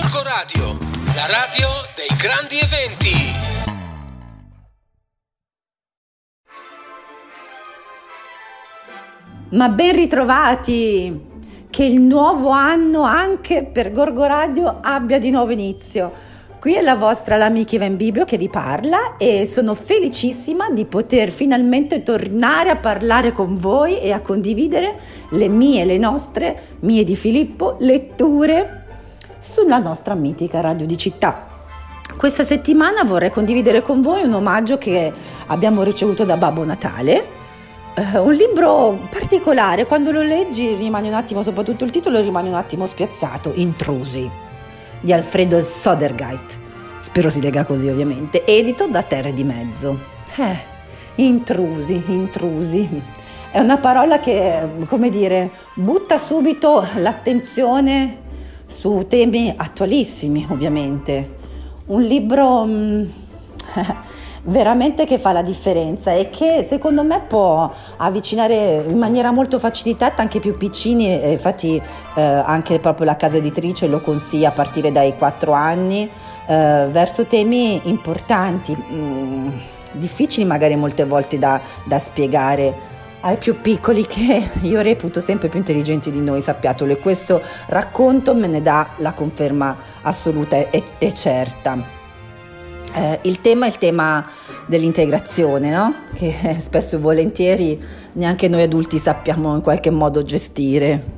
Gorgo Radio, la radio dei grandi eventi. Ma ben ritrovati! Che il nuovo anno anche per Gorgo Radio abbia di nuovo inizio. Qui è la vostra l'amica Ivan Biblio che vi parla e sono felicissima di poter finalmente tornare a parlare con voi e a condividere le mie, le nostre, mie di Filippo, letture sulla nostra mitica radio di città. Questa settimana vorrei condividere con voi un omaggio che abbiamo ricevuto da Babbo Natale. Uh, un libro particolare, quando lo leggi rimani un attimo, soprattutto il titolo rimane un attimo spiazzato, Intrusi di Alfredo Sodergeit, spero si lega così ovviamente, edito da Terre di Mezzo. Eh, intrusi, intrusi. È una parola che, come dire, butta subito l'attenzione su temi attualissimi, ovviamente. Un libro mm, veramente che fa la differenza e che secondo me può avvicinare in maniera molto facilitata anche più piccini, infatti eh, anche proprio la casa editrice lo consiglia a partire dai 4 anni, eh, verso temi importanti, mh, mm, difficili magari molte volte da, da spiegare ai più piccoli che io reputo sempre più intelligenti di noi, sappiatelo, e questo racconto me ne dà la conferma assoluta e, e certa. Eh, il tema è il tema dell'integrazione, no? che spesso e volentieri neanche noi adulti sappiamo in qualche modo gestire.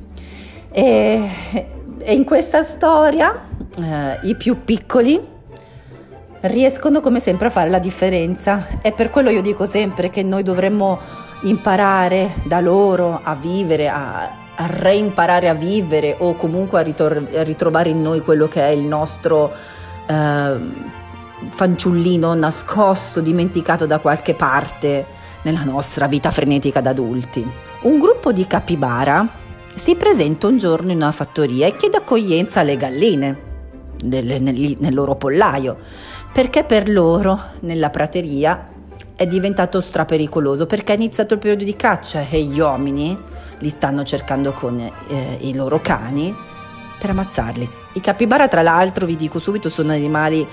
E, e in questa storia eh, i più piccoli riescono come sempre a fare la differenza e per quello io dico sempre che noi dovremmo imparare da loro a vivere, a, a reimparare a vivere o comunque a, ritor- a, ritrovare in noi quello che è il nostro... Eh, fanciullino nascosto, dimenticato da qualche parte nella nostra vita frenetica da adulti. Un gruppo di capibara si presenta un giorno in una fattoria e chiede accoglienza alle galline nel, nel, nel loro pollaio, perché per loro nella prateria è diventato strapericoloso perché è iniziato il periodo di caccia e gli uomini li stanno cercando con eh, i loro cani per ammazzarli. I capibara, tra l'altro, vi dico subito, sono animali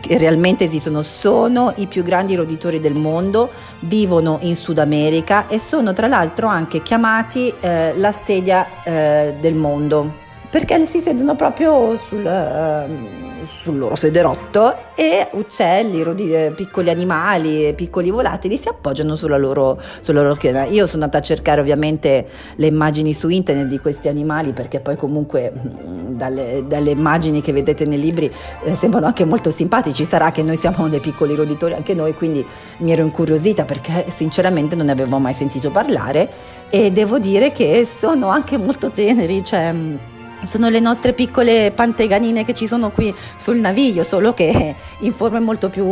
che realmente esistono, sono i più grandi roditori del mondo, vivono in Sud America e sono tra l'altro anche chiamati eh, la sedia eh, del mondo perché si sedono proprio sul, uh, sul loro sederotto e uccelli, eh, piccoli animali, piccoli volatili si appoggiano sulla loro, sulla loro schiena. Io sono andata a cercare ovviamente le immagini su internet di questi animali perché poi comunque mm, dalle, dalle immagini che vedete nei libri eh, sembrano anche molto simpatici. Sarà che noi siamo dei piccoli roditori anche noi, quindi mi ero incuriosita perché sinceramente non ne avevo mai sentito parlare e devo dire che sono anche molto teneri. Cioè, mm, sono le nostre piccole panteganine che ci sono qui sul naviglio, solo che in forme molto più,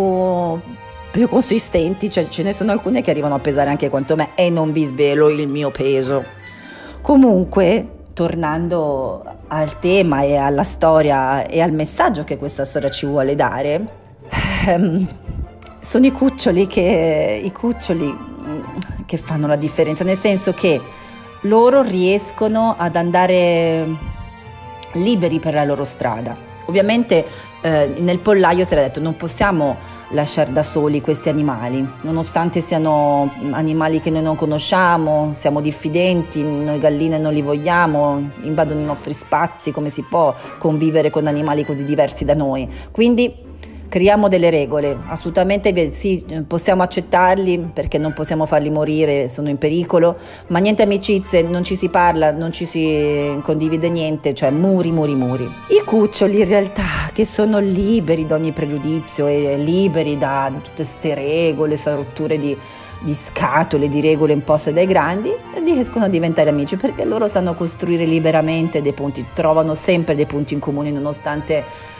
più consistenti, cioè ce ne sono alcune che arrivano a pesare anche quanto me e non vi svelo il mio peso. Comunque, tornando al tema e alla storia e al messaggio che questa storia ci vuole dare, ehm, sono i cuccioli che, i cuccioli mm, che fanno la differenza, nel senso che loro riescono ad andare liberi per la loro strada. Ovviamente eh, nel pollaio si era detto non possiamo lasciare da soli questi animali, nonostante siano animali che noi non conosciamo, siamo diffidenti, noi galline non li vogliamo, invadono i nostri spazi, come si può convivere con animali così diversi da noi. Quindi creiamo delle regole, assolutamente sì, possiamo accettarli perché non possiamo farli morire, sono in pericolo, ma niente amicizie, non ci si parla, non ci si condivide niente, cioè muri, muri, muri. I cuccioli in realtà che sono liberi da ogni pregiudizio e liberi da tutte queste regole, queste rotture di, di scatole, di regole imposte dai grandi, riescono a diventare amici perché loro sanno costruire liberamente dei punti, trovano sempre dei punti in comune nonostante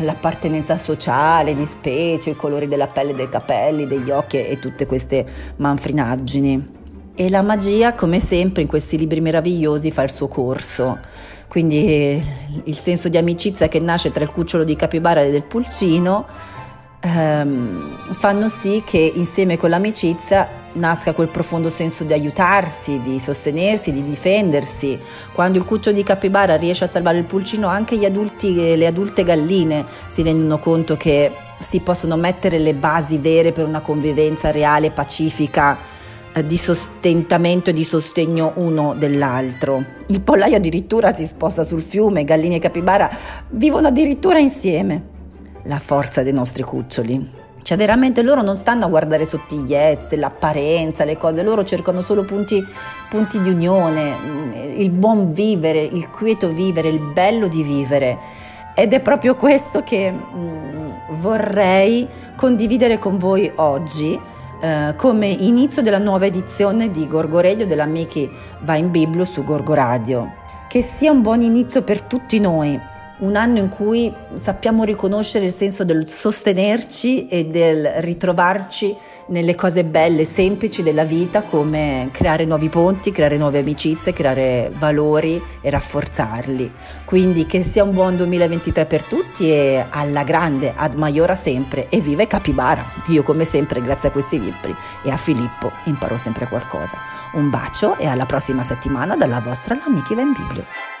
l'appartenenza sociale, di specie, i colori della pelle, dei capelli, degli occhi e tutte queste manfrinaggini. E la magia, come sempre, in questi libri meravigliosi fa il suo corso. Quindi il senso di amicizia che nasce tra il cucciolo di capibara e del pulcino ehm, fanno sì che insieme con l'amicizia nasca quel profondo senso di aiutarsi, di sostenersi, di difendersi. Quando il cuccio di capibara riesce a salvare il pulcino, anche adulti le adulte galline si rendono conto che si possono mettere le basi vere per una convivenza reale, pacifica, eh, di sostentamento e di sostegno uno dell'altro. Il pollaio addirittura si sposta sul fiume, gallini e capibara vivono addirittura insieme. La forza dei nostri cuccioli. Cioè veramente loro non stanno a guardare sottigliezze, l'apparenza, le cose, loro cercano solo punti, punti di unione, il buon vivere, il quieto vivere, il bello di vivere. Ed è proprio questo che mh, mm, vorrei condividere con voi oggi eh, come inizio della nuova edizione di Gorgo Radio della Miki Va in Biblio su Gorgo Radio. Che sia un buon inizio per tutti noi, un anno in cui sappiamo riconoscere il senso del sostenerci e del ritrovarci nelle cose belle, semplici della vita, come creare nuovi ponti, creare nuove amicizie, creare valori e rafforzarli. Quindi che sia un buon 2023 per tutti e alla grande, ad maiora sempre e vive Capibara. Io come sempre, grazie a questi libri e a Filippo, imparo sempre qualcosa. Un bacio e alla prossima settimana dalla vostra L'Amichi Va